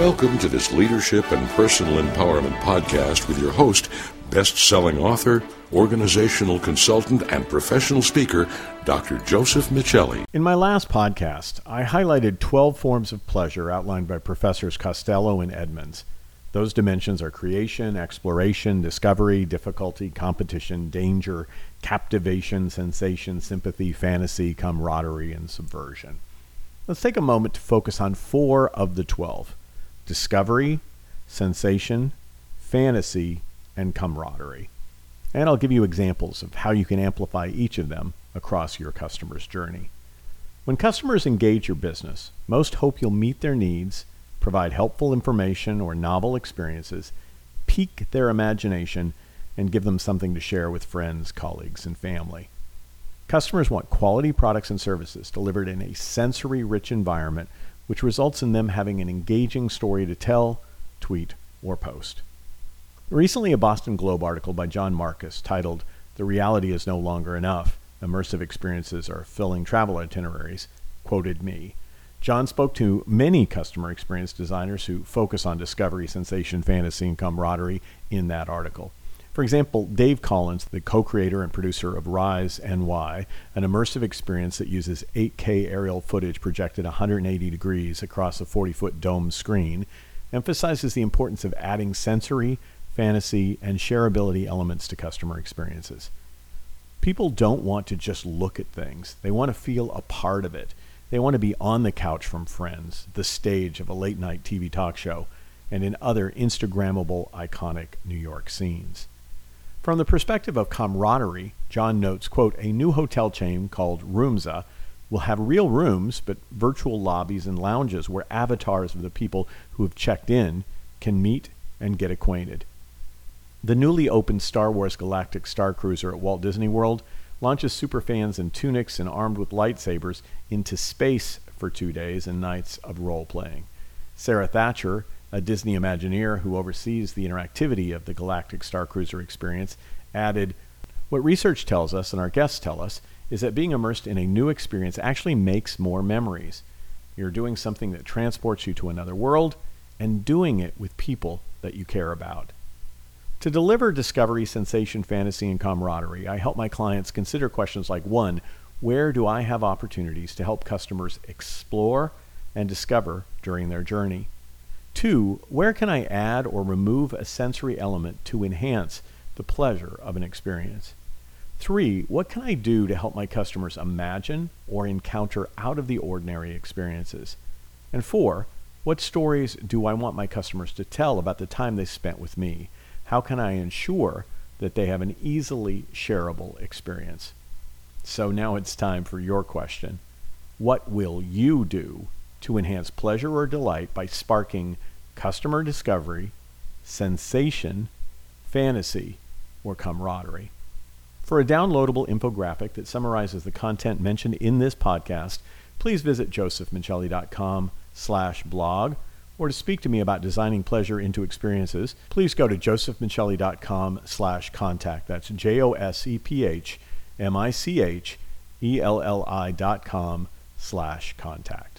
Welcome to this leadership and personal empowerment podcast with your host, best selling author, organizational consultant, and professional speaker, Dr. Joseph Michelli. In my last podcast, I highlighted 12 forms of pleasure outlined by Professors Costello and Edmonds. Those dimensions are creation, exploration, discovery, difficulty, competition, danger, captivation, sensation, sympathy, fantasy, camaraderie, and subversion. Let's take a moment to focus on four of the 12 discovery, sensation, fantasy, and camaraderie. And I'll give you examples of how you can amplify each of them across your customer's journey. When customers engage your business, most hope you'll meet their needs provide helpful information or novel experiences, pique their imagination, and give them something to share with friends, colleagues, and family. Customers want quality products and services delivered in a sensory rich environment, which results in them having an engaging story to tell, tweet, or post. Recently, a Boston Globe article by John Marcus titled, The Reality is No Longer Enough Immersive Experiences Are Filling Travel Itineraries, quoted me. John spoke to many customer experience designers who focus on discovery, sensation, fantasy, and camaraderie in that article. For example, Dave Collins, the co creator and producer of Rise NY, an immersive experience that uses 8K aerial footage projected 180 degrees across a 40 foot dome screen, emphasizes the importance of adding sensory, fantasy, and shareability elements to customer experiences. People don't want to just look at things, they want to feel a part of it. They want to be on the couch from friends, the stage of a late night TV talk show, and in other Instagrammable, iconic New York scenes. From the perspective of camaraderie, John notes, quote, a new hotel chain called Roomza will have real rooms, but virtual lobbies and lounges where avatars of the people who have checked in can meet and get acquainted. The newly opened Star Wars Galactic Star Cruiser at Walt Disney World launches superfans in tunics and armed with lightsabers into space for two days and nights of role playing. Sara Thacher, a Disney Imagineer who oversees the interactivity of the Galactic Star Cruiser experience, added What research tells us and our guests tell us is that being immersed in a new experience actually makes more memories. You're doing something that transports you to another world and doing it with people that you care about. To deliver discovery, sensation, fantasy, and camaraderie, I help my clients consider questions like one, where do I have opportunities to help customers explore and discover during their journey? Two, where can I add or remove a sensory element to enhance the pleasure of an experience? Three, what can I do to help my customers imagine or encounter out of the ordinary experiences? And four, what stories do I want my customers to tell about the time they spent with me? How can I ensure that they have an easily shareable experience? So now it's time for your question. What will you do to enhance pleasure or delight by sparking customer discovery, sensation, fantasy, or camaraderie? For a downloadable infographic that summarizes the content mentioned in this podcast, please visit josephmichelli.com slash blog or to speak to me about designing pleasure into experiences, please go to josephmichelli.com slash contact. That's J-O-S-E-P-H-M-I-C-H-E-L-L-I dot com slash contact.